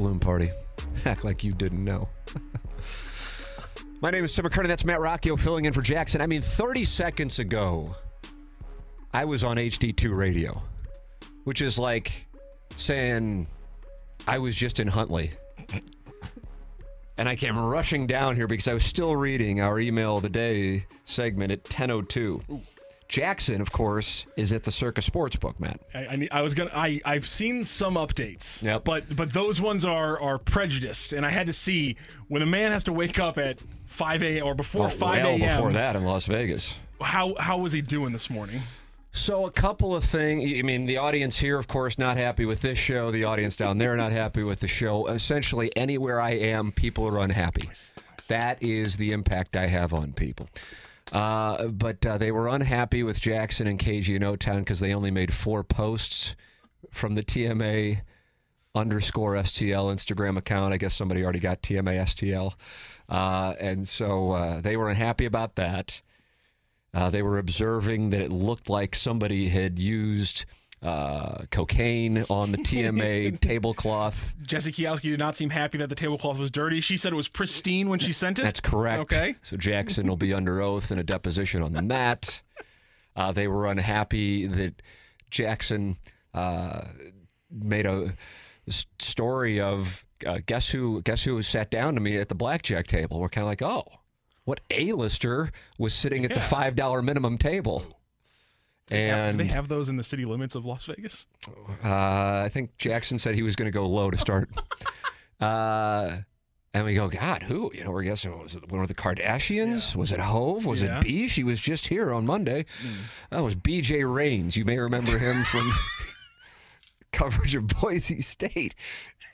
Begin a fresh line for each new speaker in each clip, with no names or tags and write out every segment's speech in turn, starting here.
Balloon Party. Act like you didn't know. My name is Tim McKernan. That's Matt Rocchio filling in for Jackson. I mean, 30 seconds ago, I was on HD2 radio, which is like saying I was just in Huntley. And I came rushing down here because I was still reading our email of the day segment at 10:02. Jackson, of course, is at the Circus Sportsbook, Matt.
I, I, I was gonna. I I've seen some updates.
Yep.
But but those ones are are prejudiced, and I had to see when a man has to wake up at 5 a.m. or before
Well,
5
well
a.m.
before that in Las Vegas.
How how was he doing this morning?
So a couple of things. I mean, the audience here, of course, not happy with this show. The audience down there, not happy with the show. Essentially, anywhere I am, people are unhappy. That is the impact I have on people. Uh, but uh, they were unhappy with Jackson and KG in O Town because they only made four posts from the TMA underscore STL Instagram account. I guess somebody already got TMA STL. Uh, and so uh, they were unhappy about that. Uh, they were observing that it looked like somebody had used uh, cocaine on the TMA tablecloth.
Jesse Kielski did not seem happy that the tablecloth was dirty. She said it was pristine when she sent it.
That's correct.
Okay.
So Jackson will be under oath in a deposition on that. Uh, they were unhappy that Jackson uh, made a story of uh, guess who guess who sat down to me at the blackjack table. We're kind of like, oh, what A-lister was sitting at the five dollar minimum table?
Yeah,
And
do they have those in the city limits of Las Vegas?
uh, I think Jackson said he was going to go low to start. uh, and we go, God, who? You know, we're guessing, was it one of the Kardashians? Was it Hove? Was
Yeah.
it B? She was just here on Monday. That was BJ Rains. You may remember him from coverage of Boise State.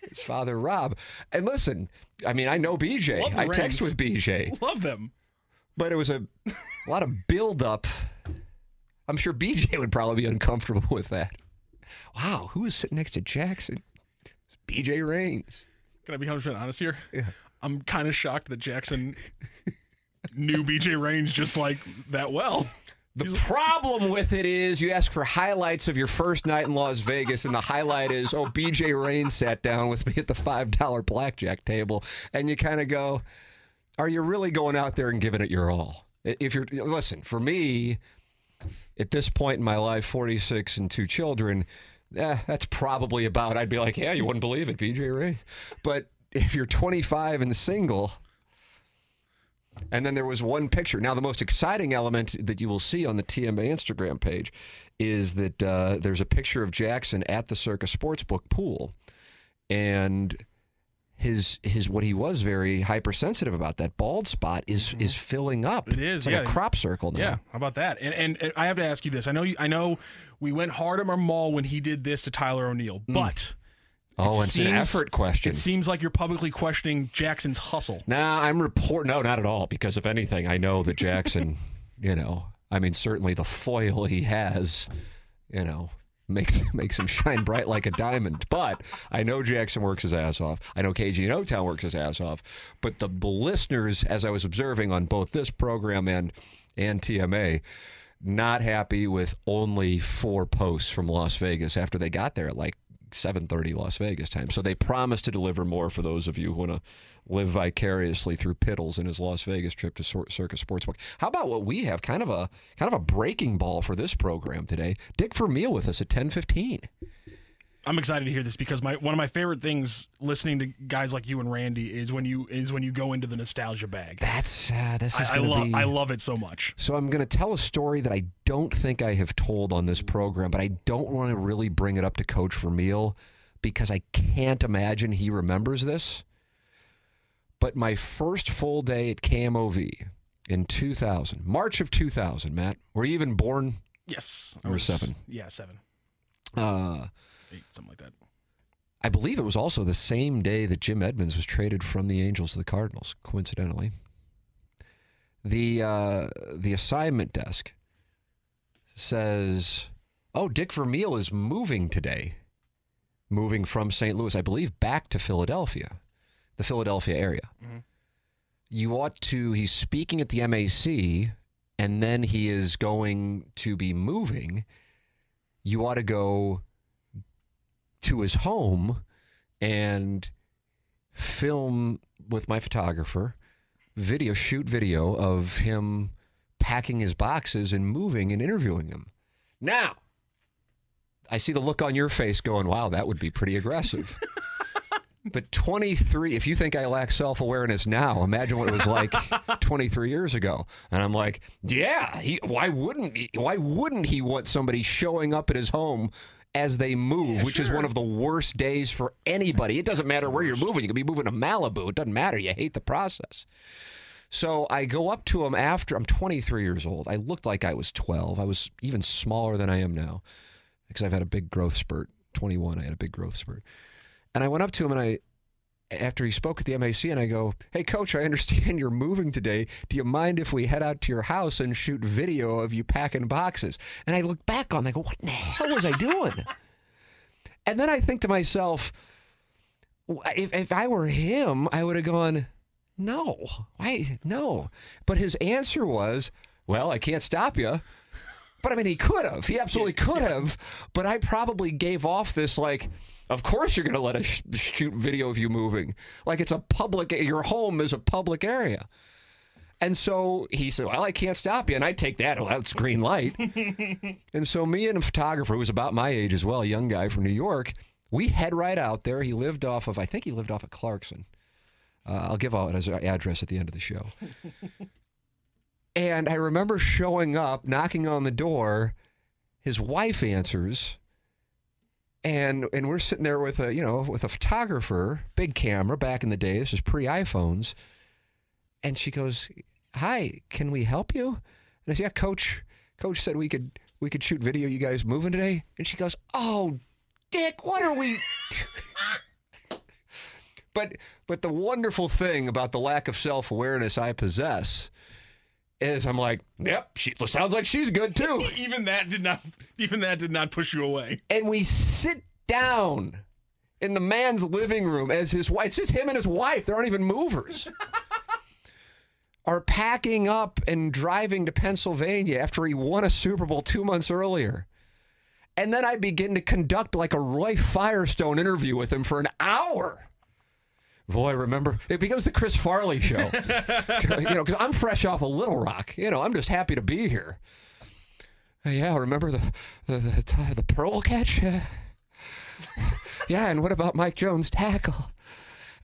His father, Rob. And listen, I mean, I know BJ. I text
Rains.
with BJ,
Love them.
but it was a, a lot of buildup. I'm sure BJ would probably be uncomfortable with that. Wow, who is sitting next to Jackson? It's BJ Rains.
Can I be 100% honest here? Yeah. I'm kind of shocked that Jackson knew BJ Rains just like that well.
The problem with it is you ask for highlights of your first night in Las Vegas, and the highlight is, oh, BJ Rain sat down with me at the $5 blackjack table. And you kind of go, are you really going out there and giving it your all? If you're, listen, for me, at this point in my life, 46 and two children, eh, that's probably about, I'd be like, yeah, you wouldn't believe it, BJ Ray. But if you're 25 and single, and then there was one picture. Now, the most exciting element that you will see on the TMA Instagram page is that uh, there's a picture of Jackson at the Circus Sportsbook pool, and his his what he was very hypersensitive about that bald spot is is filling up.
Mm-hmm. It is,
It's like a crop circle now.
Yeah, how about that? And, and and I have to ask you this. I know you, I know we went hard on our mall when he did this to Tyler O'Neill, but
Oh,
it
it's an effort question.
It seems like you're publicly questioning Jackson's hustle.
Nah, I'm report. No, not at all. Because if anything, I know that Jackson, you know, I mean, certainly the foil he has, you know, makes makes him shine bright like a diamond. But I know Jackson works his ass off. I know KG and O Town works his ass off. But the listeners, as I was observing on both this program and and TMA, not happy with only four posts from Las Vegas after they got there at like 7:30 Las Vegas time. So they promised to deliver more for those of you who want to live vicariously through Piddles in his Las Vegas trip to Cir- Circus Sportsbook. How about what we have? Kind of a kind of a breaking ball for this program today. Dick Vermeil with us at 10:15.
I'm excited to hear this because my one of my favorite things listening to guys like you and Randy is when you is when you go into the nostalgia bag.
That's uh, this is
I, I love
be.
I love it so much.
So I'm going to tell a story that I don't think I have told on this program, but I don't want to really bring it up to Coach Vermeil because I can't imagine he remembers this. But my first full day at KMOV in 2000, March of 2000, Matt, were you even born?
Yes, I was-
seven.
Yeah, seven,
Uh,
eight, something like that.
I believe it was also the same day that Jim Edmonds was traded from the Angels to the Cardinals, coincidentally. The uh, the assignment desk says, "Oh, Dick Vermeil is moving today, moving from St. Louis, I believe, back to Philadelphia, the Philadelphia area. Mm-hmm. You ought to. He's speaking at the MAC, and then he is going to be moving. You ought to go to his home and film with my photographer, video, shoot video of him packing his boxes and moving and interviewing him. Now, I see the look on your face going, wow, that would be pretty aggressive. but 23, if you think I lack self awareness now, imagine what it was like 23 years ago. And I'm like, yeah, he, why wouldn't he, why wouldn't he want somebody showing up at his home as they move, which is one of the worst days for anybody. It doesn't matter where you're moving. You could be moving to Malibu. It doesn't matter. You hate the process. So I go up to him after I'm 23 years old. I looked like I was 12. I was even smaller than I am now because I've had a big growth spurt. 21, I had a big growth spurt. And I went up to him and I, after he spoke at the MAC, and I go, Hey, coach, I understand you're moving today. Do you mind if we head out to your house and shoot video of you packing boxes? And I look back on, I go, What in the hell was I doing? and then I think to myself, if, if I were him, I would have gone, no, why, no. But his answer was, well, I can't stop you. But I mean, he could have. He absolutely could have. But I probably gave off this like, of course you're going to let us sh- shoot video of you moving. Like it's a public, your home is a public area. And so he said, Well, I can't stop you. And I take that. Well, that's green light. and so me and a photographer who was about my age as well, a young guy from New York, we head right out there. He lived off of, I think he lived off of Clarkson. Uh, I'll give out his address at the end of the show. and I remember showing up, knocking on the door. His wife answers, and and we're sitting there with a you know with a photographer, big camera back in the day. This is pre iPhones, and she goes, "Hi, can we help you?" And I said, "Yeah, coach. Coach said we could we could shoot video. You guys moving today?" And she goes, "Oh, Dick, what are we?" but but the wonderful thing about the lack of self awareness I possess is I'm like, yep, she sounds like she's good too.
even that did not even that did not push you away.
and we sit down in the man's living room as his wife. It's just him and his wife. There aren't even movers. are packing up and driving to Pennsylvania after he won a Super Bowl two months earlier. And then I begin to conduct like a Roy Firestone interview with him for an hour. Boy, remember it becomes the Chris Farley show. you know, because I'm fresh off of Little Rock. You know, I'm just happy to be here. Yeah, remember the the the, the Proehl catch? Uh, yeah, and what about Mike Jones' tackle?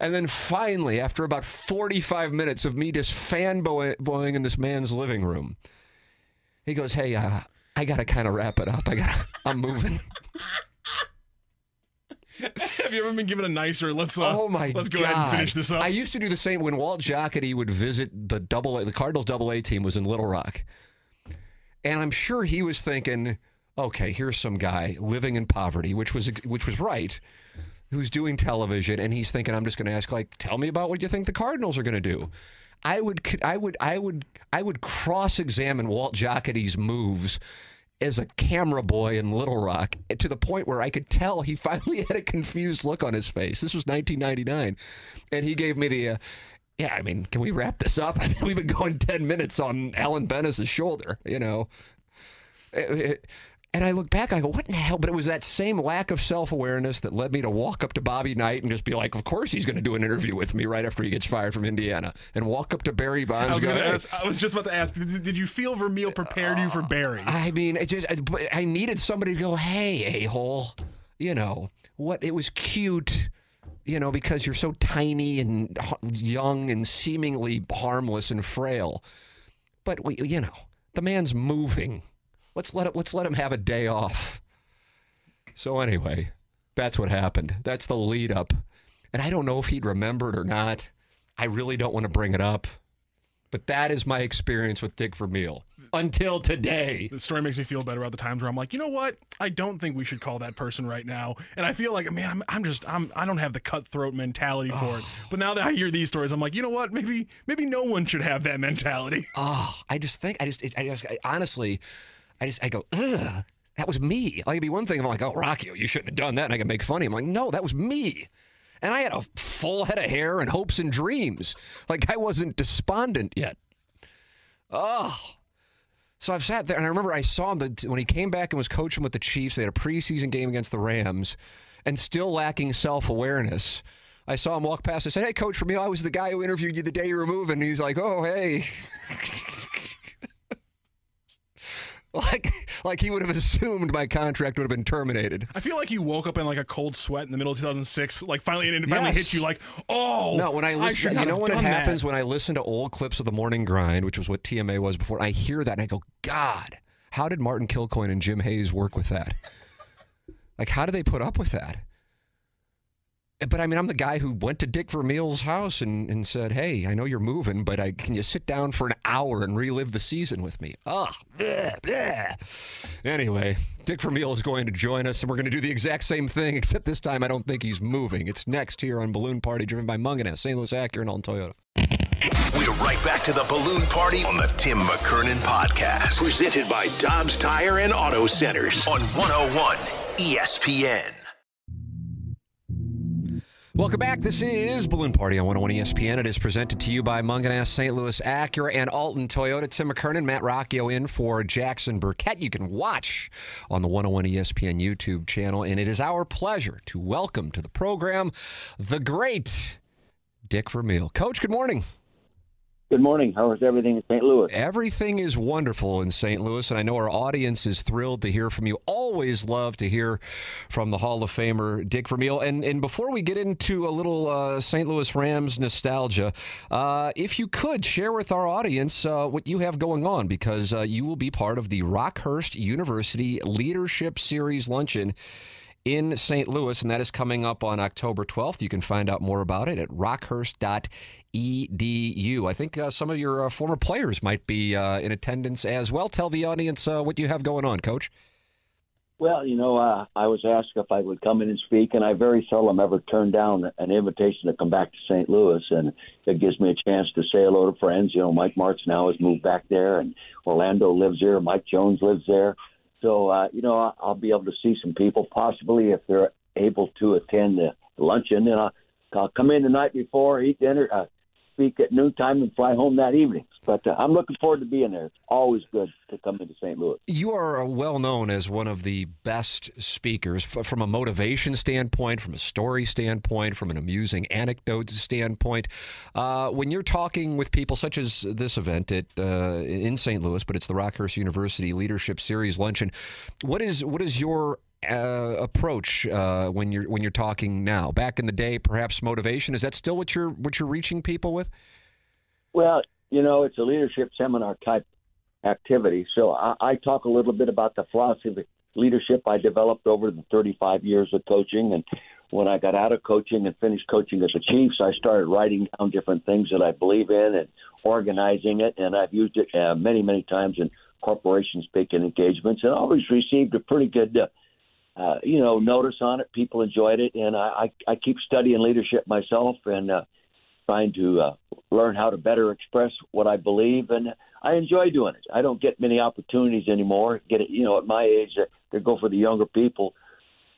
And then finally, after about 45 minutes of me just fanboying in this man's living room, he goes, "Hey, uh, I gotta kind of wrap it up. I got, I'm moving."
Have you ever been given a nicer? Let's uh,
oh my
let's go
god!
ahead and finish this up.
I used to do the same when Walt Jocketty would visit the double A, the Cardinals double A team was in Little Rock, and I'm sure he was thinking, "Okay, here's some guy living in poverty," which was which was right, who's doing television, and he's thinking, "I'm just going to ask, like, tell me about what you think the Cardinals are going to do." I would, I would, I would, I would cross-examine Walt Jocketty's moves as a camera boy in Little Rock to the point where I could tell he finally had a confused look on his face. This was 1999, and he gave me the. Uh, yeah, I mean, can we wrap this up? I mean, we've been going 10 minutes on Alan Benes's shoulder, you know. It- it- and I look back, I go, what in the hell? But it was that same lack of self awareness that led me to walk up to Bobby Knight and just be like, of course he's going to do an interview with me right after he gets fired from Indiana. And walk up to Barry Bonds.
I was,
go, "Hey,
ask, I was just about to ask. Did, did you feel Vermeil prepared you for Barry?
Uh, I mean, it just I, I needed somebody to go, "Hey, a hole," you know. What it was cute, you know, because you're so tiny and young and seemingly harmless and frail. But we, you know, the man's moving. Let's let it, let's let him have a day off. So anyway, that's what happened. That's the lead up, and I don't know if he'd remembered or not. I really don't want to bring it up, but that is my experience with Dick Vermeil. until today.
The story makes me feel better about the times where I'm like, you know what? I don't think we should call that person right now. And I feel like, man, I'm, I'm just, I'm, I don't have the cutthroat mentality for it. But now that I hear these stories, I'm like, you know what? Maybe, maybe no one should have that mentality.
Oh, I just think I just I just I, honestly, I just I go ugh. That was me. Like it'd be one thing if I'm like, oh Rocky, you shouldn't have done that, and I can make funny. I'm like, no, that was me. And I had a full head of hair and hopes and dreams. Like I wasn't despondent yet. Oh. So I've sat there and I remember I saw him the, when he came back and was coaching with the Chiefs. They had a preseason game against the Rams and still lacking self awareness. I saw him walk past. I said, Hey, Coach Vermeil, I was the guy who interviewed you the day you were moving. And he's like, Oh, hey. like, like he would have assumed my contract would have been terminated.
I feel like you woke up in like a cold sweat in the middle of 2006. Like finally, and it finally
Yes.
hit you. Like, oh,
No, when I
I
listen,
should
you know what
done that.
happens when I listen to old clips of the morning grind, which was what TMA was before. I hear that and I go, God, how did Martin Kilcoyne and Jim Hayes work with that? like, how did they put up with that? Eh, but I mean, I'm the guy who went to Dick Vermeil's house and, and said, "Hey, I know you're moving, but I, can you sit down for an hour and relive the season with me?" Oh, bleh, bleh. anyway, Dick Vermeil is going to join us, and we're going to do the exact same thing, except this time I don't think he's moving. It's next here on Balloon Party, driven by Mungenast, St. Louis Acura, and Alton Toyota.
We're right back to the balloon party on the Tim McKernan podcast. Presented by Dobbs Tire and Auto Centers on 101 ESPN.
Welcome back. This is Balloon Party on 101 ESPN. It is presented to you by Mungenast, St. Louis Acura, and Alton Toyota. Tim McKernan, Matt Rocchio in for Jackson Burkett. You can watch on the 101 ESPN YouTube channel. And it is our pleasure to welcome to the program the great Dick Vermeil. Coach, good morning.
Good morning. How is everything in St. Louis?
Everything is wonderful in St. Louis, and I know our audience is thrilled to hear from you. Always love to hear from the Hall of Famer Dick Vermeil. And and before we get into a little uh, St. Louis Rams nostalgia, uh, if you could share with our audience uh, what you have going on, because uh, you will be part of the Rockhurst University Leadership Series luncheon in St. Louis, and that is coming up on October 12th. You can find out more about it at rockhurst.edu. I think uh, some of your uh, former players might be uh, in attendance as well. Tell the audience uh, what you have going on, Coach.
Well, you know, uh, I was asked if I would come in and speak, and I very seldom ever turn down an invitation to come back to St. Louis, and it gives me a chance to say hello to friends. You know, Mike Martz now has moved back there, and Orlando lives there. Mike Jones lives there, so uh, you know, I'll be able to see some people, possibly if they're able to attend the luncheon. And I'll, I'll come in the night before, eat dinner, speak at noontime, and fly home that evening. But uh, I'm looking forward to being there. Always good to come into St. Louis.
You are uh, well known as one of the best speakers from a motivation standpoint, from a story standpoint, from an amusing anecdote standpoint. Uh, when you're talking with people such as this event at uh, in St. Louis, but it's the Rockhurst University Leadership Series luncheon, what is what is your uh, approach uh, when you're when you're talking now? Back in the day, perhaps motivation is that still what you're what you're reaching people with?
Well, you know, it's a leadership seminar type activity. So I, I talk a little bit about the philosophy of leadership I developed over the 35 years of coaching. And when I got out of coaching and finished coaching as a the Chiefs, I started writing down different things that I believe in and organizing it. And I've used it uh, many, many times in corporation speaking engagements and always received a pretty good. Uh, you know, notice on it. People enjoyed it, and I, I, I keep studying leadership myself and uh, trying to uh, learn how to better express what I believe, and I enjoy doing it. I don't get many opportunities anymore. Get it, you know, at my age, uh, to go for the younger people,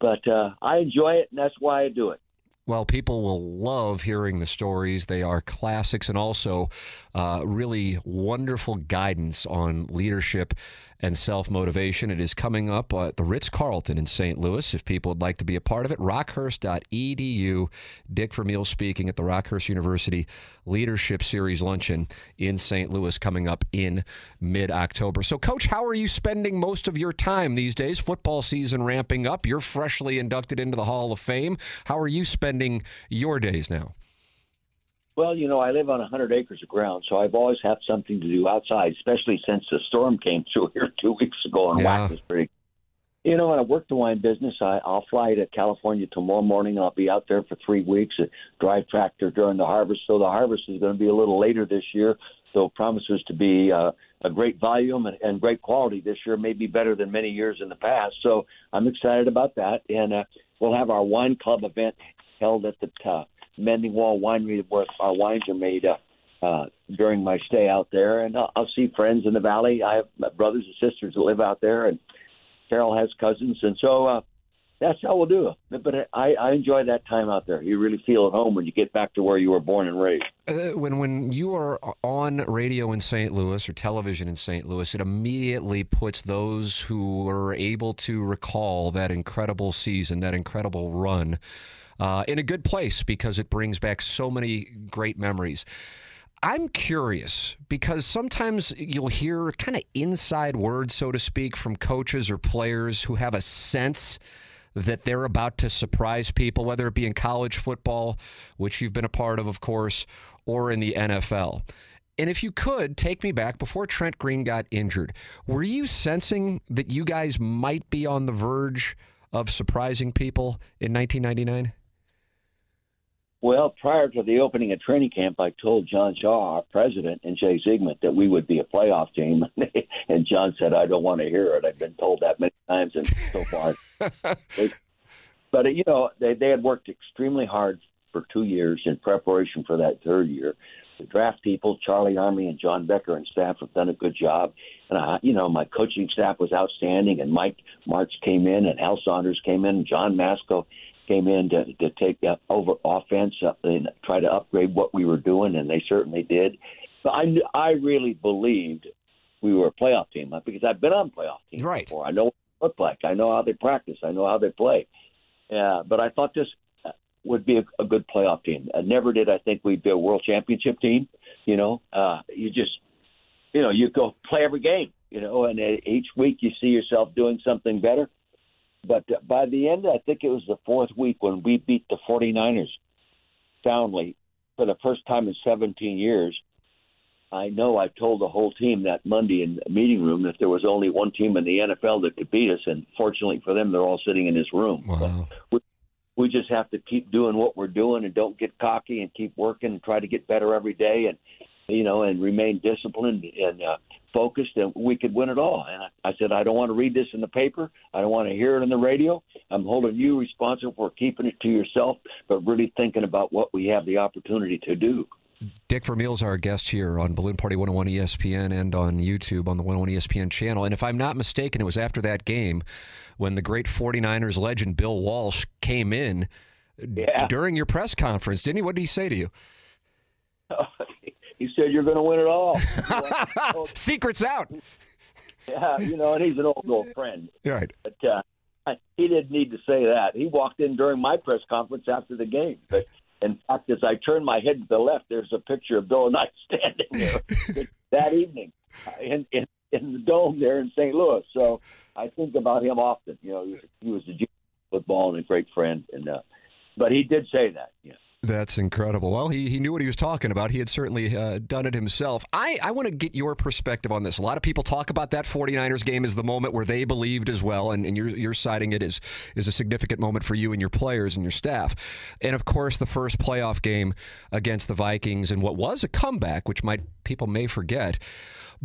but uh, I enjoy it, and that's why I do it.
Well, people will love hearing the stories. They are classics and also uh, really wonderful guidance on leadership and self motivation. It is coming up at the Ritz Carlton in St. Louis. If people would like to be a part of it, rockhurst.edu. Dick Vermeil speaking at the Rockhurst University Leadership Series luncheon in St. Louis coming up in mid October. So, Coach, how are you spending most of your time these days? Football season ramping up. You're freshly inducted into the Hall of Fame. How are you spending your days now?
Well, you know, I live on 100 acres of ground, so I've always had something to do outside, especially since the storm came through here two weeks ago and
Yeah.
whacked us pretty. You know, when I work the wine business, I, I'll fly to California tomorrow morning. I'll be out there for three weeks, drive tractor during the harvest. So the harvest is going to be a little later this year. So it promises to be uh, a great volume and, and great quality this year, maybe better than many years in the past. So I'm excited about that. And uh, we'll have our wine club event held at the uh, Mending Wall Winery, where our wines are made uh, uh, during my stay out there. And I'll, I'll see friends in the valley. I have brothers and sisters that live out there, and Carol has cousins. And so uh, that's how we'll do it. But I, I enjoy that time out there. You really feel at home when you get back to where you were born and raised.
Uh, when when you are on radio in St. Louis or television in St. Louis, it immediately puts those who are able to recall that incredible season, that incredible run, uh, in a good place because it brings back so many great memories. I'm curious because sometimes you'll hear kind of inside words, so to speak, from coaches or players who have a sense that they're about to surprise people, whether it be in college football, which you've been a part of, of course, or in the NFL. And if you could take me back before Trent Green got injured, were you sensing that you guys might be on the verge of surprising people in 1999?
Well, prior to the opening of training camp, I told John Shaw, our president, and Jay Zygmunt that we would be a playoff team. and John said, I don't want to hear it. I've been told that many times, and so far. but, you know, they, they had worked extremely hard for two years in preparation for that third year. The draft people, Charley Armey and John Becker and staff have done a good job. And, I, you know, my coaching staff was outstanding, and Mike Martz came in, and Al Saunders came in, and John Matsko came in to, to take over offense and try to upgrade what we were doing, and they certainly did. But I I really believed we were a playoff team uh, because I've been on playoff teams
right.
before. I know what they look like. I know how they practice. I know how they play. Yeah, but I thought this uh, would be a, a good playoff team. I never did I think we'd be a world championship team. You know, uh, you just you know you go play every game. You know, and each week you see yourself doing something better. But uh, by the end, I think it was the fourth week when we beat the 49ers soundly for the first time in 17 years. I know I told the whole team that Monday in the meeting room that there was only one team in the NFL that could beat us, and fortunately for them, they're all sitting in this room.
Wow.
We, we just have to keep doing what we're doing and don't get cocky and keep working and try to get better every day and you know and remain disciplined and uh, focused and we could win it all. And I, I said, I don't want to read this in the paper. I don't want to hear it on the radio. I'm holding you responsible for keeping it to yourself, but really thinking about what we have the opportunity to do.
Dick Vermeil's our guest here on Balloon Party 101 ESPN and on YouTube on the 101 ESPN channel. And if I'm not mistaken, it was after that game when the great 49ers legend Bill Walsh came in
yeah.
during your press conference, didn't he? What did he say to you?
he said, You're going to win it all.
Secret's out.
Yeah, you know, and he's an old, old friend.
Right.
But uh, he didn't need to say that. He walked in during my press conference after the game. But in fact, as I turned my head to the left, there's a picture of Bill and I standing there that evening in, in in the dome there in St. Louis. So I think about him often. You know, he was, he was a genius football and a great friend, and uh, but he did say that. Yeah.
That's incredible. Well, he, he knew what he was talking about. He had certainly uh, done it himself. I, I want to get your perspective on this. A lot of people talk about that 49ers game as the moment where they believed as well, and, and you're, you're citing it as, as a significant moment for you and your players and your staff. And of course, the first playoff game against the Vikings and what was a comeback, which might people may forget.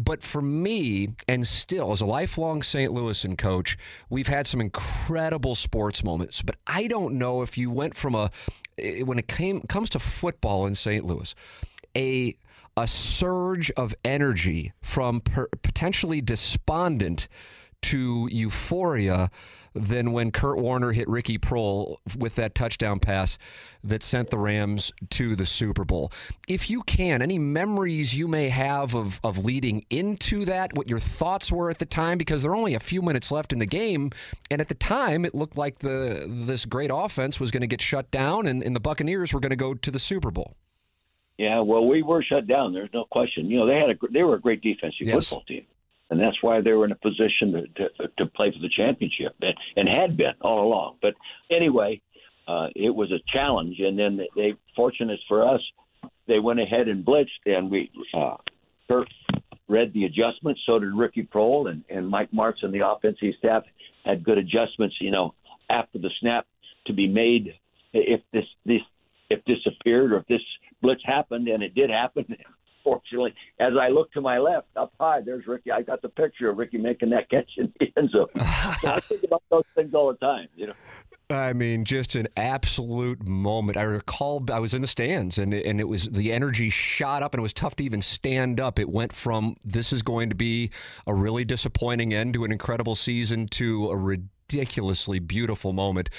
But for me, and still as a lifelong St. Louisan coach, we've had some incredible sports moments. But I don't know if you went from a eh, when it came comes to football in St. Louis, a a surge of energy from per, potentially despondent to euphoria than when Kurt Warner hit Ricky Proehl with that touchdown pass that sent the Rams to the Super Bowl. If you can, any memories you may have of, of leading into that, what your thoughts were at the time, because there are only a few minutes left in the game, and at the time it looked like the this great offense was going to get shut down, and, and the Buccaneers were going to go to the Super Bowl.
Yeah, well, we were shut down. There's no question. You know, they had a they were a great defensive
Yes.
football team, and that's why they were in a position to to, to play for the championship, and, and had been all along. But anyway, uh, it was a challenge, and then they, they fortunate for us, they went ahead and blitzed, and we uh, read the adjustments. So did Ricky Proehl and and Mike Martz and the offensive staff had good adjustments. You know, after the snap to be made if this this if this appeared or if this blitz happened, and it did happen. Unfortunately, as I look to my left, up high, there's Ricky. I got the picture of Ricky making that catch in the end zone. so I think about those things all the time. You know.
I mean, just an absolute moment. I recall I was in the stands and and it was the energy shot up and it was tough to even stand up. It went from this is going to be a really disappointing end to an incredible season to a ridiculously beautiful moment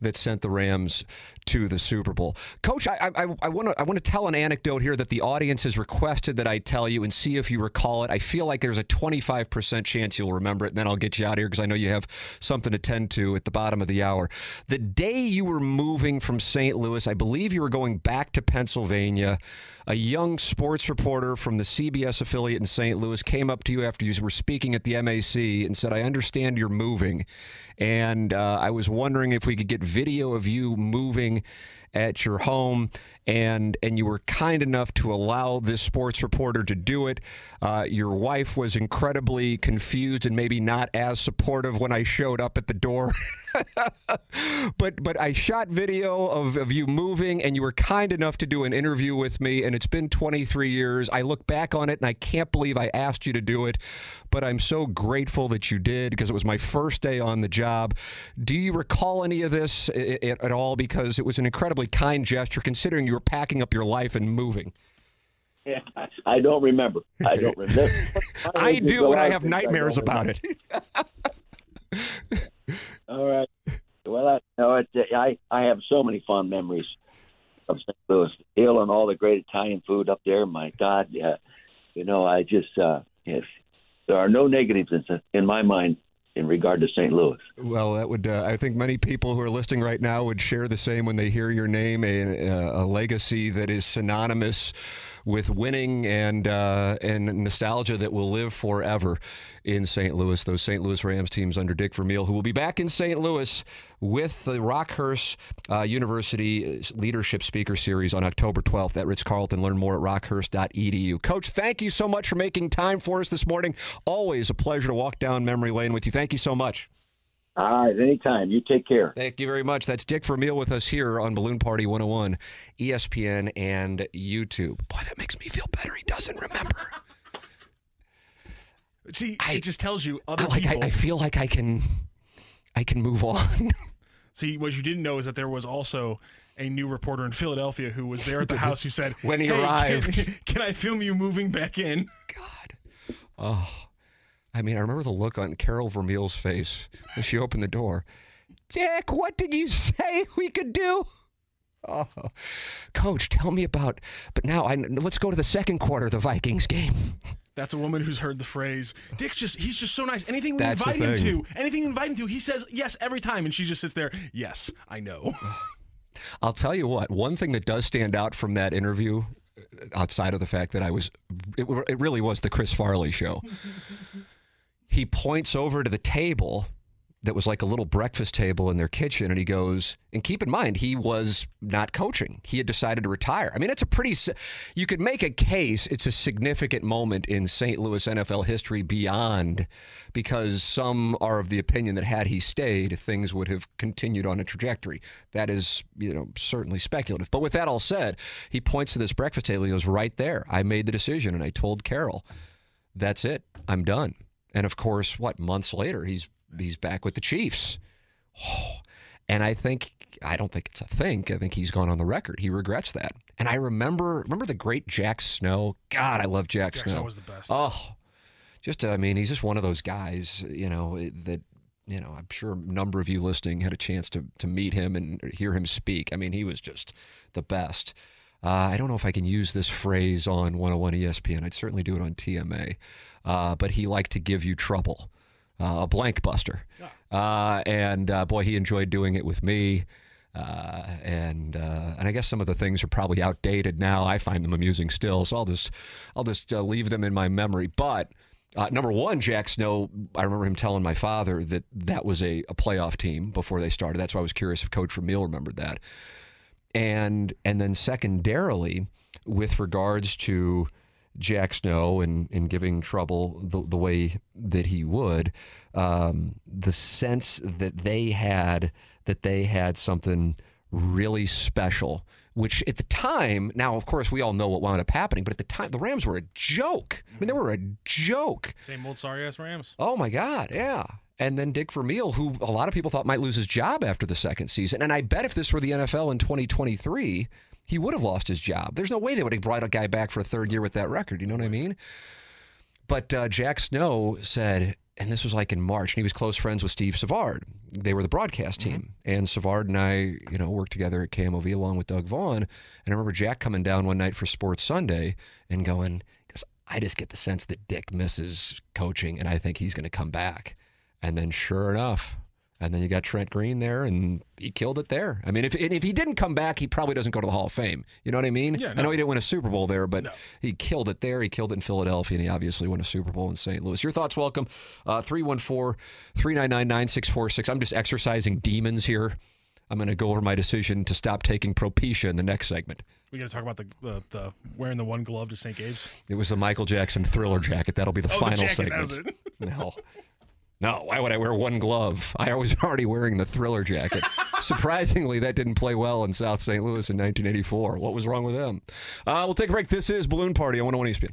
that sent the Rams to the Super Bowl. Coach, I want to I want to tell an anecdote here that the audience has requested that I tell you and see if you recall it. I feel like there's a 25% chance you'll remember it, and then I'll get you out of here because I know you have something to tend to at the bottom of the hour. The day you were moving from St. Louis, I believe you were going back to Pennsylvania. A young sports reporter from the CBS affiliate in St. Louis came up to you after you were speaking at the MAC and said, I understand you're moving. And uh, I was wondering if we could get video of you moving at your home, and and you were kind enough to allow this sports reporter to do it. Uh, your wife was incredibly confused and maybe not as supportive when I showed up at the door. but but I shot video of, of you moving, and you were kind enough to do an interview with me. And it's been 23 years. I look back on it, and I can't believe I asked you to do it. But I'm so grateful that you did because it was my first day on the job. Do you recall any of this at all? Because it was an incredibly kind gesture, considering you packing up your life and moving.
Yeah, I don't remember. I don't remember.
I do, and I have nightmares about it.
All right. Well, I know it. I I have so many fond memories of St. Louis Hill and all the great Italian food up there. My God, yeah. You know, I just uh, if there are no negatives in, in my mind in regard to St. Louis.
Well, that would uh, I think many people who are listening right now would share the same when they hear your name, a, a legacy that is synonymous with winning and uh, and nostalgia that will live forever in St. Louis. Those St. Louis Rams teams under Dick Vermeil, who will be back in St. Louis with the Rockhurst uh, University Leadership Speaker Series on October 12th at Ritz Carlton. Learn more at rockhurst.edu. Coach, thank you so much for making time for us this morning. Always a pleasure to walk down memory lane with you. Thank you so much.
All right, anytime. You take care.
Thank you very much. That's Dick Vermeil with us here on Balloon Party 101, ESPN, and YouTube. Boy, that makes me feel better. He doesn't remember.
See, I, it just tells you other
like,
people.
I, I feel like I can, I can move on.
See, what you didn't know is that there was also a new reporter in Philadelphia who was there at the house who said,
"When he
hey,
arrived,
can, can I film you moving back in?"
God, oh. I mean, I remember the look on Carol Vermeil's face when she opened the door. Dick, what did you say we could do? Oh, coach, tell me about. But now, I, let's go to the second quarter of the Vikings game.
That's a woman who's heard the phrase. Dick's just—he's just so nice. Anything we
That's
invite him to, anything we invite him to, he says yes every time, and she just sits there. Yes, I know.
I'll tell you what. One thing that does stand out from that interview, uh, outside of the fact that I was, it, it really was the Chris Farley show he points over to the table that was like a little breakfast table in their kitchen and he goes and keep in mind he was not coaching. He had decided to retire. I mean it's a pretty you could make a case it's a significant moment in st louis nfl history beyond because some are of the opinion that had he stayed things would have continued on a trajectory. That is you know certainly speculative. But with that all said he points to this breakfast table he goes right there. I made the decision and i told carol that's it. I'm done and of course, what months later he's he's back with the Chiefs. Oh, and I think I don't think it's a think. I think he's gone on the record. He regrets that. And I remember remember the great Jack Snow. God, I love Jack,
Jack
Snow.
Snow was the best.
Oh, just I mean, he's just one of those guys. You know that you know. I'm sure a number of you listening had a chance to to meet him and hear him speak. I mean, he was just the best. Uh, I don't know if I can use this phrase on 101 ESPN. I'd certainly do it on TMA uh, but he liked to give you trouble, uh, a blank buster. Uh, and uh, boy, he enjoyed doing it with me. Uh, and uh, and I guess some of the things are probably outdated now. I find them amusing still, so I'll just I'll just leave them in my memory. But number one, Jack Snow, I remember him telling my father that that was a, a playoff team before they started. That's why I was curious if Coach Vermeil remembered that. And and then secondarily, with regards to Jack Snow and, and giving trouble the, the way that he would, um, the sense that they had that they had something really special which at the time, now of course we all know what wound up happening, but at the time the Rams were a joke. I mean, they were a joke.
Same old sorry ass Rams.
Oh my God, yeah. And then Dick Vermeil, who a lot of people thought might lose his job after the second season. And I bet if this were the NFL in 2023, he would have lost his job. There's no way they would have brought a guy back for a third year with that record. You know what I mean? But uh, Jack Snow said, and this was like in March, and he was close friends with Steve Savard. They were the broadcast mm-hmm. team, and Savard and I, you know, worked together at KMOV along with Doug Vaughn. And I remember Jack coming down one night for Sports Sunday and going, "Because I just get the sense that Dick misses coaching, and I think he's going to come back." And then, sure enough, and then you got Trent Green there, and he killed it there. I mean, if if he didn't come back, he probably doesn't go to the Hall of Fame. You know what I mean?
Yeah,
I know he didn't win a Super Bowl there, but he killed it there. He killed it in Philadelphia, and he obviously won a Super Bowl in St. Louis. Your thoughts, welcome. Uh, 314 399 9646. I'm just exercising demons here. I'm going to go over my decision to stop taking Propecia in the next segment.
We got to talk about the, the the wearing the one glove to St. Gabe's.
It was the Michael Jackson thriller jacket. That'll be the
Oh, the
final
jacket, that
segment. No. No, why would I wear one glove? I was already wearing the thriller jacket. Surprisingly, that didn't play well in South St. Louis in 1984. What was wrong with them? Uh, we'll take a break. This is Balloon Party on 101 ESPN.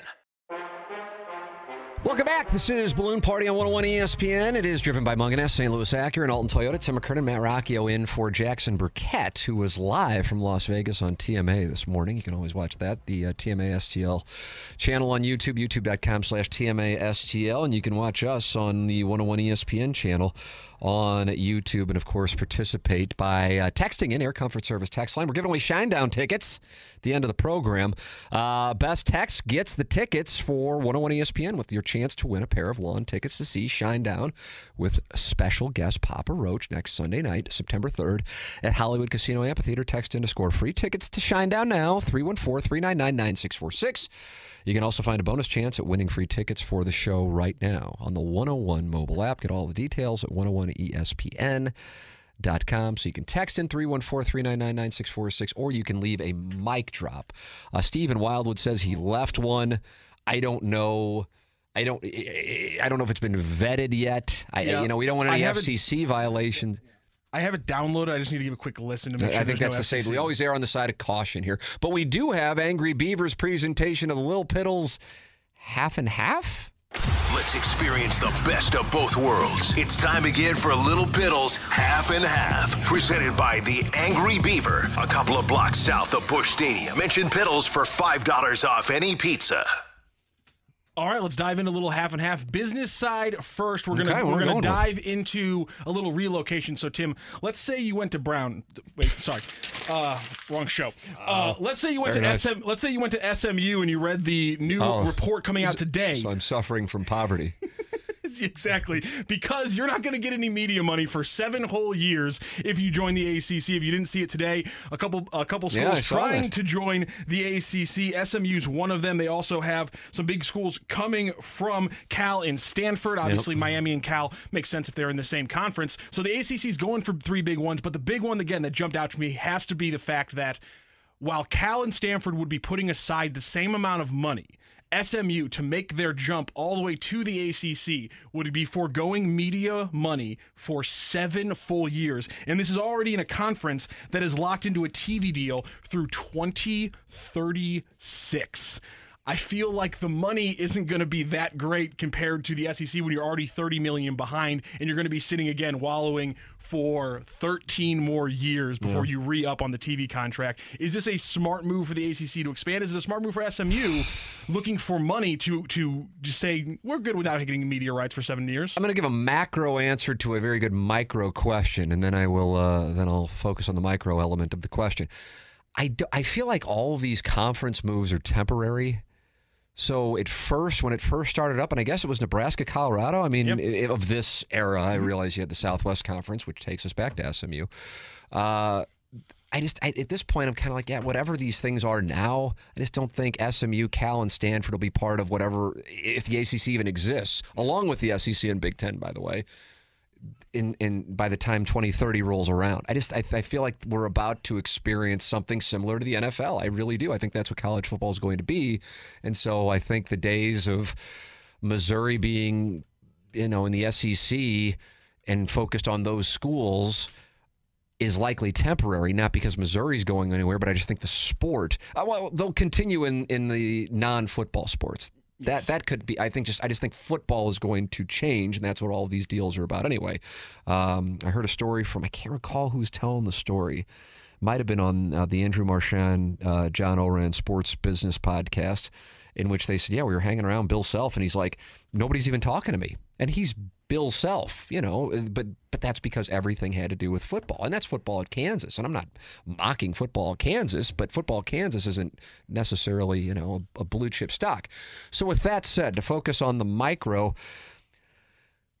Welcome back. This is Balloon Party on 101 ESPN. It is driven by Mungenast, St. Louis Acura, and Alton Toyota. Tim McKernan, Matt Rocchio in for Jackson Burkett, who was live from Las Vegas on TMA this morning. You can always watch that, the uh, TMA STL channel on YouTube, youtube.com slash TMA STL, and you can watch us on the 101 ESPN channel on YouTube, and of course, participate by uh, texting in Air Comfort Service text line. We're giving away Shinedown tickets at the end of the program. Uh, best text gets the tickets for 101 ESPN with your chance to win a pair of lawn tickets to see Shinedown with special guest Papa Roach next Sunday night, September 3rd at Hollywood Casino Amphitheater. Text in to score free tickets to Shinedown now, 314 399 9646. You can also find a bonus chance at winning free tickets for the show right now on the 101 mobile app. Get all the details at 101ESPN.com. So you can text in 314 399 9646 or you can leave a mic drop. Uh, Stephen Wildwood says he left one. I don't know. I don't. I don't know if it's been vetted yet. I,
Yeah.
you know, we don't want any FCC violations.
I have it downloaded. I just need to give a quick listen to make sure
I think that's
no
the same. We always err on the side of caution here, but we do have Angry Beaver's presentation of the Little Piddles half and half.
Let's experience the best of both worlds. It's time again for Little Piddles Half and Half, presented by the Angry Beaver, a couple of blocks south of Busch Stadium. Mention Piddles for $5 off any pizza.
All right, let's dive into a little half and half. Business side first. We're gonna
Okay,
we're gonna
going with?
dive into a little relocation. So Tim, let's say you went to Brown. Wait, sorry, uh, wrong show. Uh, let's say you went to
nice.
SM. Let's say you went to SMU and you read the new
Oh.
report coming out today.
So I'm suffering from poverty.
exactly because you're not going to get any media money for seven whole years if you join the ACC. If you didn't see it today, a couple a couple schools
saw
trying to join the ACC. SMU's one of them. They also have some big schools coming from Cal and Stanford. Obviously, Miami and Cal makes sense if they're in the same conference. So the ACC is going for three big ones, but the big one again that jumped out to me has to be the fact that while Cal and Stanford would be putting aside the same amount of money, SMU to make their jump all the way to the ACC would be foregoing media money for seven full years. And this is already in a conference that is locked into a TV deal through 2036. I feel like the money isn't going to be that great compared to the SEC when you're already 30 million behind and you're going to be sitting again wallowing for 13 more years before you re-up on the TV contract. Is this a smart move for the ACC to expand? Is it a smart move for SMU looking for money to to just say we're good without getting media rights for 7 years?
I'm going to give a macro answer to a very good micro question, and then I will uh, then I'll focus on the micro element of the question. I, do, I feel like all of these conference moves are temporary. So at first, when it first started up, and I guess it was Nebraska, Colorado. I mean,
Yep.
of this era, I realize you had the Southwest Conference, which takes us back to SMU. Uh, I just I, at this point I'm kind of like yeah whatever these things are now I just don't think SMU Cal and Stanford will be part of whatever if the ACC even exists along with the SEC and Big Ten by the way in in by the time 2030 rolls around I just I, I feel like we're about to experience something similar to the NFL I really do I think that's what college football is going to be and so I think the days of Missouri being you know in the SEC and focused on those schools is likely temporary, not because Missouri's going anywhere, but I just think the sport. Uh, well, they'll continue in in the non-football sports. That that could be. I think just I just think football is going to change, and that's what all of these deals are about anyway. Um, I heard a story from I can't recall who's telling the story. Might have been on uh, the Andrew Marchand, uh, John Ourand Sports Business podcast, in which they said, "Yeah, we were hanging around Bill Self, and he's like, nobody's even talking to me, and he's Bill Self, you know, but but that's because everything had to do with football, and that's football at Kansas. And I'm not mocking football at Kansas, but football at Kansas isn't necessarily, you know, a, a blue chip stock. So with that said, to focus on the micro.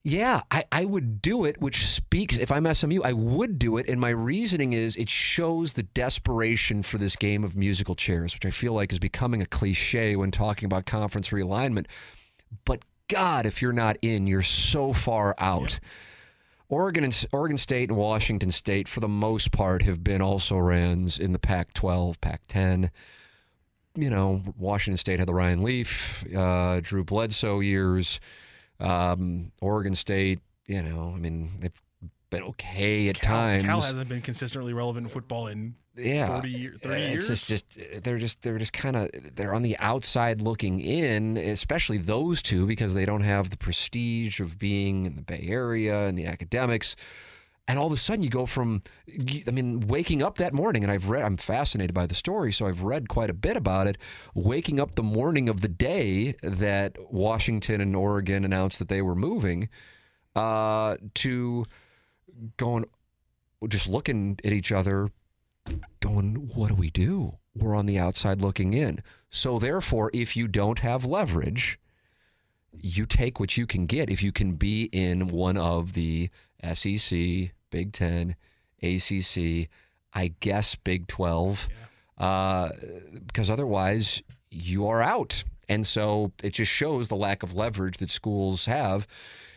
Yeah, I, I would do it, which speaks, if I'm SMU, I would do it. And my reasoning is it shows the desperation for this game of musical chairs, which I feel like is becoming a cliche when talking about conference realignment. But God, if you're not in, you're so far out. Oregon and Oregon State and Washington State, for the most part, have been also rans in the Pac-12, Pac-10. You know, Washington State had the Ryan Leaf, uh, Drew Bledsoe years. Um, Oregon State, you know, I mean, they've been okay at
Cal,
times.
Cal hasn't been consistently relevant in football in
yeah,
30, year- 30
it's
years.
just, just they're just they're just kind of they're on the outside looking in, especially those two because they don't have the prestige of being in the Bay Area and the academics. And all of a sudden, you go from, I mean, waking up that morning, and I've read, I'm fascinated by the story, so I've read quite a bit about it. Waking up the morning of the day that Washington and Oregon announced that they were moving, uh, to going, just looking at each other, going, what do we do? We're on the outside looking in. So, therefore, if you don't have leverage, you take what you can get. If you can be in one of the SEC, Big Ten, ACC, I guess Big 12, uh, because otherwise you are out. And so it just shows the lack of leverage that schools have.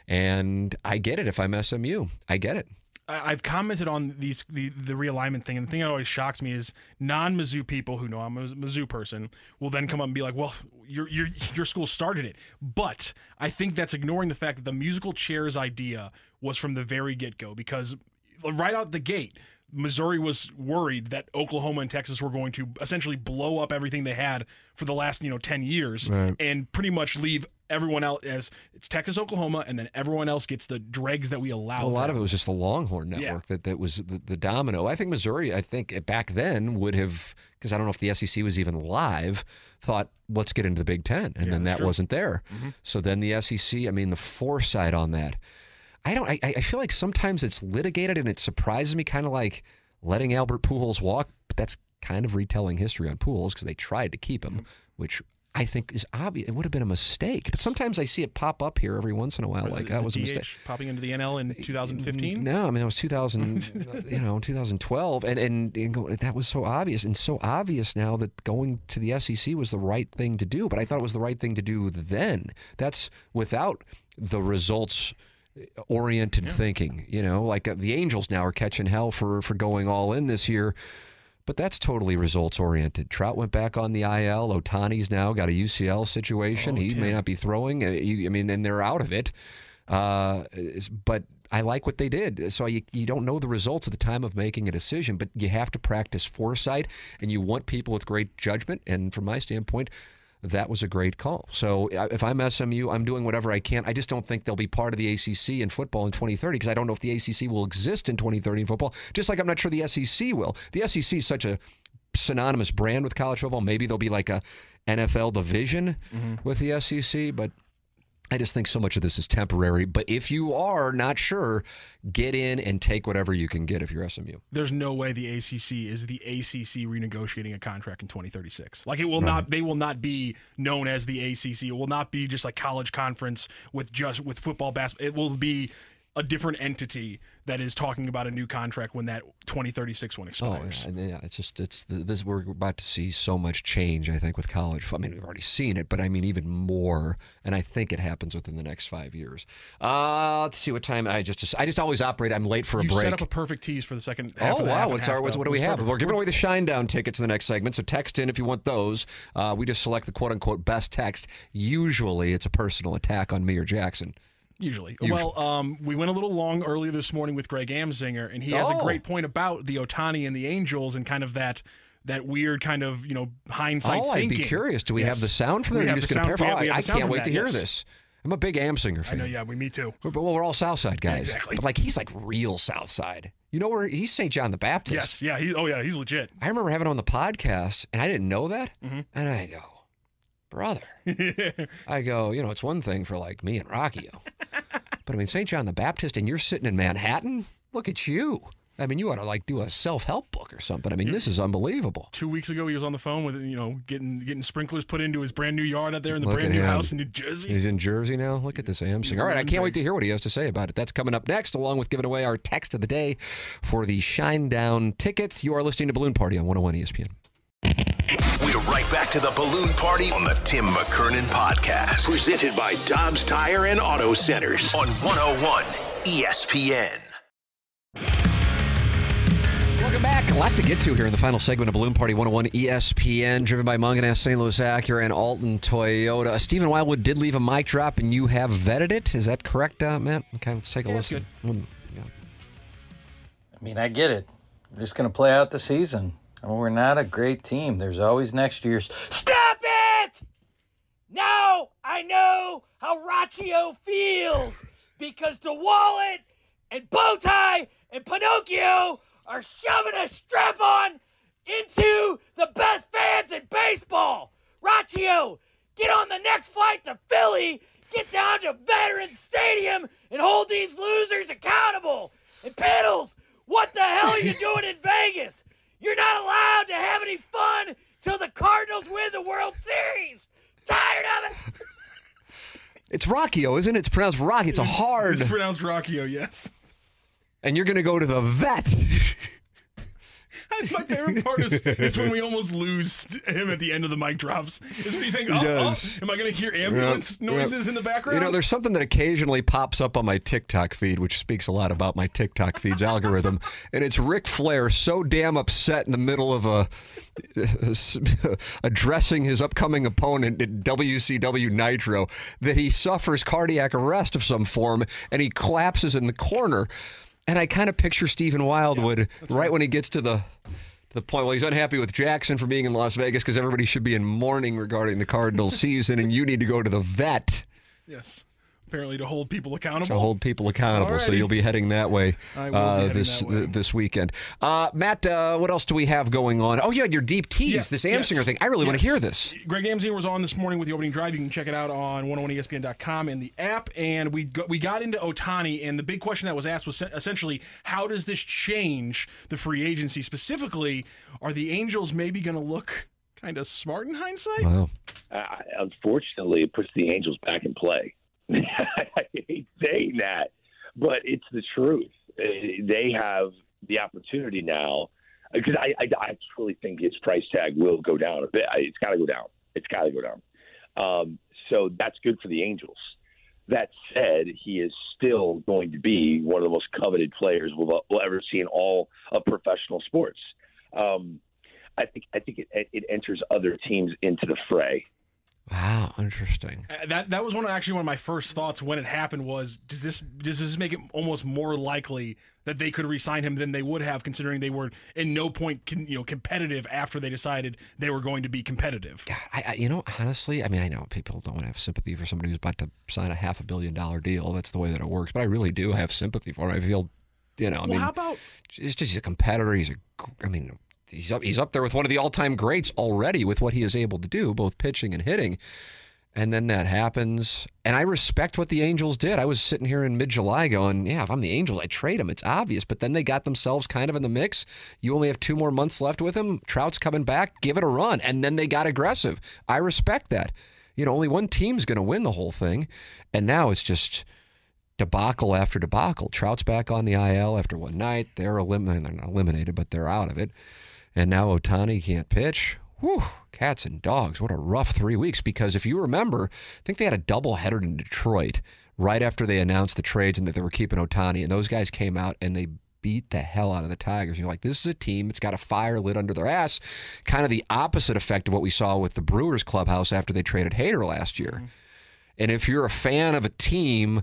And I get it if I'm SMU. I get it.
I've commented on these the, the realignment thing, and the thing that always shocks me is non-Mizzou people who know I'm a Mizzou person will then come up and be like, "Well, your your your school started it," but I think that's ignoring the fact that the musical chairs idea was from the very get-go because right out the gate. Missouri was worried that Oklahoma and Texas were going to essentially blow up everything they had for the last, you know, 10 years and pretty much leave everyone else as it's Texas, Oklahoma, and then everyone else gets the dregs that we allow.
A lot of it was just the Longhorn
Yeah.
network that, that was the, the domino. I think Missouri, I think back then would have, because I don't know if the SEC was even live, thought, let's get into the Big Ten. And then that
true.
wasn't there.
Mm-hmm.
So then the SEC, I mean, the foresight on that. I don't, I, I feel like sometimes it's litigated and it surprises me, kind of like letting Albert Pujols walk, but that's kind of retelling history on Pujols because they tried to keep
Mm-hmm.
him, which I think is obvious. It would have been a mistake. But sometimes I see it pop up here every once in a while,
Or
like that was a mistake.
Popping into the NL in 2015.
No, I mean it was 2000, you know, 2012, and and, and that was so obvious and so obvious now that going to the SEC was the right thing to do. But I thought it was the right thing to do then. That's without the results oriented thinking. You know, like uh, the Angels now are catching hell for for going all in this year. But that's totally results oriented. Trout went back on the IL. Ohtani's now got a UCL situation.
Oh,
he may not be throwing. Uh, I mean, and they're out of it. Uh, but I like what they did. So you, you don't know the results at the time of making a decision, but you have to practice foresight and you want people with great judgment. And from my standpoint, that was a great call. So if I'm SMU, I'm doing whatever I can. I just don't think they'll be part of the ACC in football in 2030 because I don't know if the ACC will exist in 2030 in football, just like I'm not sure the SEC will. The SEC is such a synonymous brand with college football. Maybe there'll be like a NFL division mm-hmm. with the SEC, but I just think so much of this is temporary. But if you are not sure, get in and take whatever you can get if you're SMU.
There's no way the ACC is the ACC renegotiating a contract in 2036. Like it will not. They will not be known as the ACC. It will not be just like college conference with just with football, basketball. It will be a different entity that is talking about a new contract when that 2036 one expires.
yeah, and yeah, it's just it's the, this. We're about to see so much change. I think with college. I mean, we've already seen it, but I mean even more. And I think it happens within the next five years. Uh, let's see what time. I just I just always operate. I'm late for a
you
break.
set up a perfect tease for the second. Half
Oh
of the
wow! What's
half,
our what's, what do we have?
perfect.
We're giving away the Shinedown tickets in the next segment. So text in if you want those. Uh, we just select the quote unquote best text. Usually it's a personal attack on me or Jackson.
Usually. Well, um, we went a little long earlier this morning with Greg Amsinger, and he has a
Oh.
great point about the Ohtani and the Angels and kind of that that weird kind of you know hindsight
oh, I'd be curious. Do we have the sound from there? You're just going to
sound-
pair.
we have- we have
I can't wait
that,
to hear
yes.
this. I'm a big Amsinger
I
fan.
know. Yeah, we me too.
We're, well, we're all Southside guys.
exactly.
But like he's like real Southside. You know where he's St. John the Baptist.
Yes. Yeah. He, oh yeah. He's legit.
I remember having him on the podcast, and I didn't know that.
Mm-hmm.
And I go, brother. I go, you know, it's one thing for like me and Rocchio, but I mean, St. John the Baptist, and you're sitting in Manhattan. Look at you. I mean, you ought to like do a self-help book or something. I mean, this is unbelievable.
Two weeks ago, he was on the phone with you know getting getting sprinklers put into his brand new yard out there in the
Look
brand new
him.
house in New Jersey.
He's in Jersey now. Look at this Amsing. All right, I can't wait to hear what he has to say about it. That's coming up next, along with giving away our text of the day for the Shinedown tickets. You are listening to Balloon Party on 101 ESPN.
We're right back to the balloon party on the Tim McKernan podcast. Presented by Dobbs Tire and Auto Centers on 101 ESPN.
Welcome back. A lot to get to here in the final segment of Balloon Party 101 ESPN, driven by Mungenast, St. Louis Acura, and Alton Toyota. Uh, Stephen Wildwood did leave a mic drop, and you have vetted it. Is that correct, uh, Matt? Okay, let's take a
Yeah,
listen. Mm, yeah.
I mean, I get it. We're just going to play out the season. I mean, we're not a great team. There's always next year's. Stop it! Now I know how Raccio feels because DeWallet and Bowtie and Pinocchio are shoving a strap on into the best fans in baseball. Raccio, get on the next flight to Philly, get down to Veterans Stadium, and hold these losers accountable. And Piddles, what the hell are you doing in Vegas? You're not allowed to have any fun till the Cardinals win the World Series. Tired of it?
It's Rockio, isn't it? It's pronounced Rocky. It's a hard.
It's pronounced Rockio. Yes.
and you're going to go to the vet.
My favorite part is, is when we almost lose him at the end of the mic drops. Is when you think, oh, oh, am I going to hear ambulance
Yeah,
noises
yeah.
in the background?
You know, there's something that occasionally pops up on my TikTok feed, which speaks a lot about my TikTok feed's algorithm. And it's Ric Flair so damn upset in the middle of a addressing his upcoming opponent at WCW Nitro that he suffers cardiac arrest of some form and he collapses in the corner. And I kind of picture Stephen Wildwood right when he gets to the to the point. Well, he's unhappy with Jackson for being in Las Vegas because everybody should be in mourning regarding the Cardinals season, and you need to go to the vet
yes. Apparently to hold people accountable.
to hold people accountable. So you'll be heading that way
I will be
uh,
heading
this
that way.
th- this weekend. Uh, Matt, uh, what else do we have going on? Oh, yeah, your deep tease,
Yeah,
this
yes,
Amsinger thing. I really want to hear this.
Greg Amsinger was on this morning with the opening drive. You can check it out on 101ESPN.com and the app. And we got, we got into Ohtani, and the big question that was asked was essentially, how does this change the free agency? Specifically, are the Angels maybe going to look kind of smart in hindsight?
Wow.
uh, unfortunately, it puts the Angels back in play. I hate saying that, but it's the truth. Uh, They have the opportunity now because I, I, I truly think its price tag will go down a bit. It's got to go down. It's got to go down. Um, so that's good for the Angels. That said, he is still going to be one of the most coveted players we'll, we'll ever see in all of professional sports. Um, I think I think it, it enters other teams into the fray.
Wow, interesting.
Uh, That that was one of, actually one of my first thoughts when it happened was does this does this make it almost more likely that they could re-sign him than they would have considering they were in no point con, you know competitive after they decided they were going to be competitive.
God, I, I, you know, honestly, I mean, I know people don't want to have sympathy for somebody who's about to sign a half a billion dollar deal. That's the way that it works. But I really do have sympathy for him. I feel, you know, I
Well,
mean,
how about
he's just he's a competitor. He's a, I mean, he's up, he's up there with one of the all time greats already with what he is able to do, both pitching and hitting. And then that happens. And I respect what the Angels did. I was sitting here in mid July going, yeah, if I'm the Angels, I trade him. It's obvious. But then they got themselves kind of in the mix. You only have two more months left with him. Trout's coming back. Give it a run. And then they got aggressive. I respect that. You know, only one team's going to win the whole thing. And now it's just debacle after debacle. Trout's back on the IL after one night. They're eliminated. They're not eliminated, but they're out of it. And now Ohtani can't pitch. Whew, cats and dogs. What a rough three weeks. Because if you remember, I think they had a doubleheader in Detroit right after they announced the trades and that they were keeping Ohtani. And those guys came out and they beat the hell out of the Tigers. You're like, this is a team that's got a fire lit under their ass. Kind of the opposite effect of what we saw with the Brewers clubhouse after they traded Hader last year. Mm-hmm. And if you're a fan of a team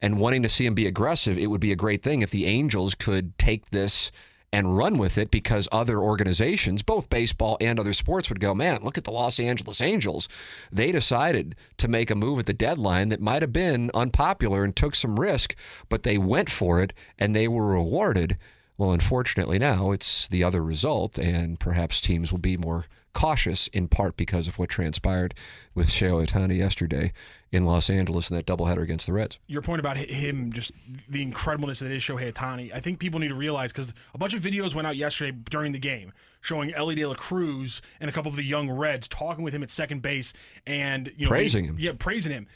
and wanting to see them be aggressive, it would be a great thing if the Angels could take this and run with it because other organizations, both baseball and other sports, would go, man, look at the Los Angeles Angels. They decided to make a move at the deadline that might have been unpopular and took some risk, but they went for it and they were rewarded. Well, unfortunately, now it's the other result, and perhaps teams will be more cautious in part because of what transpired with Shohei Ohtani yesterday in Los Angeles in that doubleheader against the Reds.
Your point about him, just the incredibleness that is Shohei Ohtani, I think people need to realize because a bunch of videos went out yesterday during the game showing Elly De La Cruz and a couple of the young Reds talking with him at second base and you know
praising him.
Yeah, praising him.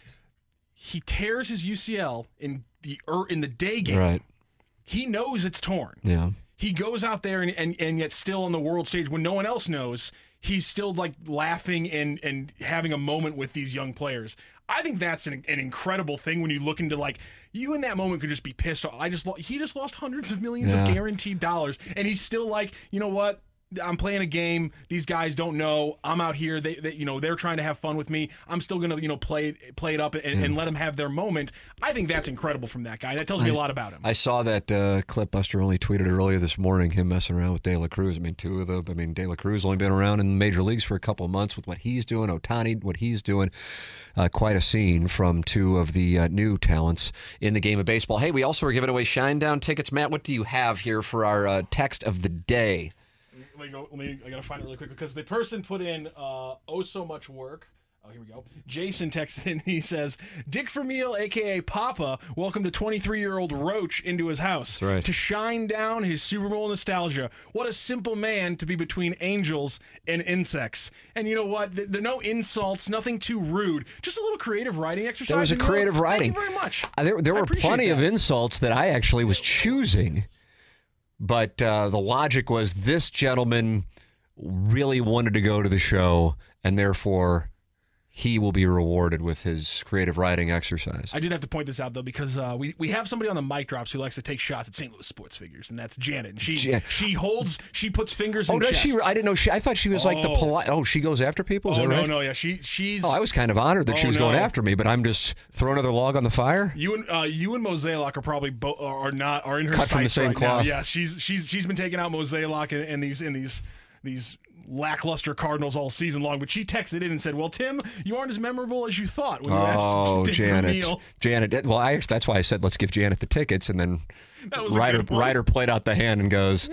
He tears his UCL in the er, in the day game.
Right.
He knows it's torn.
Yeah.
He goes out there and, and, and yet still on the world stage when no one else knows he's still like laughing and and having a moment with these young players. I think that's an, an incredible thing when you look into like you in that moment could just be pissed off. I just he just lost hundreds of millions yeah. of guaranteed dollars, and he's still like, you know what? I'm playing a game. These guys don't know. I'm out here. They, they, you know, they're trying to have fun with me. I'm still gonna, you know, play it, play it up and, mm. and let them have their moment. I think that's incredible from that guy. That tells me I, a lot about him.
I saw that uh, clip. Buster Olney tweeted earlier this morning. Him messing around with De La Cruz. I mean, two of the. I mean, De La Cruz only been around in the major leagues for a couple of months with what he's doing. Ohtani, what he's doing. Uh, quite a scene from two of the uh, new talents in the game of baseball. Hey, we also are giving away Shinedown tickets. Matt, what do you have here for our uh, text of the day?
Let me go. Let me. I gotta find it really quick because the person put in uh, oh so much work. Oh, here we go. Jason texted in. He says, "Dick Vermeil, aka Papa, welcomed a 23-year-old Roach into his house
right.
to shine down his Super Bowl nostalgia. What a simple man to be between angels and insects. And you know what? There are no insults, nothing too rude. Just a little creative writing exercise.
There was a creative writing.
Thank you very much.
Uh, there, there were plenty
that.
of insults that I actually was choosing." But uh, the logic was this gentleman really wanted to go to the show, and therefore he will be rewarded with his creative writing exercise.
I did have to point this out though because uh, we we have somebody on the mic drops who likes to take shots at St. Louis sports figures, and that's Janet. And she Jan- she holds she puts fingers.
Oh,
in
does
chests.
she? I didn't know she. I thought she was oh. like the oh. polite. Oh, she goes after people. Is
oh
that
no
right?
no yeah she she's.
Oh, I was kind of honored that
oh,
she was
no.
going after me, but I'm just throwing another log on the fire.
You and uh, you and Mozeliak are probably bo- are not are in her
cut from the same
right
cloth.
Now. Yeah, she's she's she's been taking out Mozeliak in, in these in these these lackluster Cardinals all season long. But she texted in and said, "Well, Tim, you aren't as memorable as you thought when you
oh,
asked Dick
Janet. Janet. Well, I that's why I said let's give Janet the tickets, and then Ryder Ryder played out the hand and goes,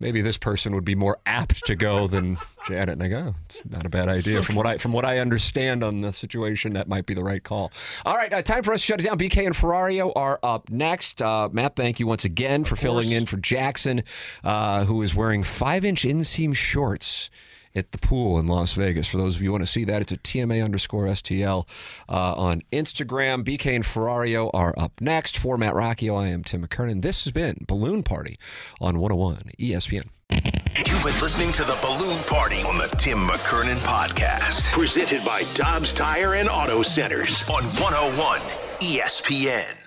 maybe this person would be more apt to go than Janet. And I go, it's not a bad idea. From what I from what I understand on the situation, that might be the right call. All right, uh, time for us to shut it down. BK and Ferrario are up next. Uh, Matt, thank you once again for filling in for Jackson, uh, who is wearing five-inch inseam shorts at the pool in Las Vegas. For those of you who want to see that, it's at TMA underscore STL uh, on Instagram. BK and Ferrario are up next. For Matt Rocchio, I am Tim McKernan. This has been Balloon Party on 101 ESPN.
You've been listening to the Balloon Party on the Tim McKernan Podcast, presented by Dobbs Tire and Auto Centers on 101 ESPN.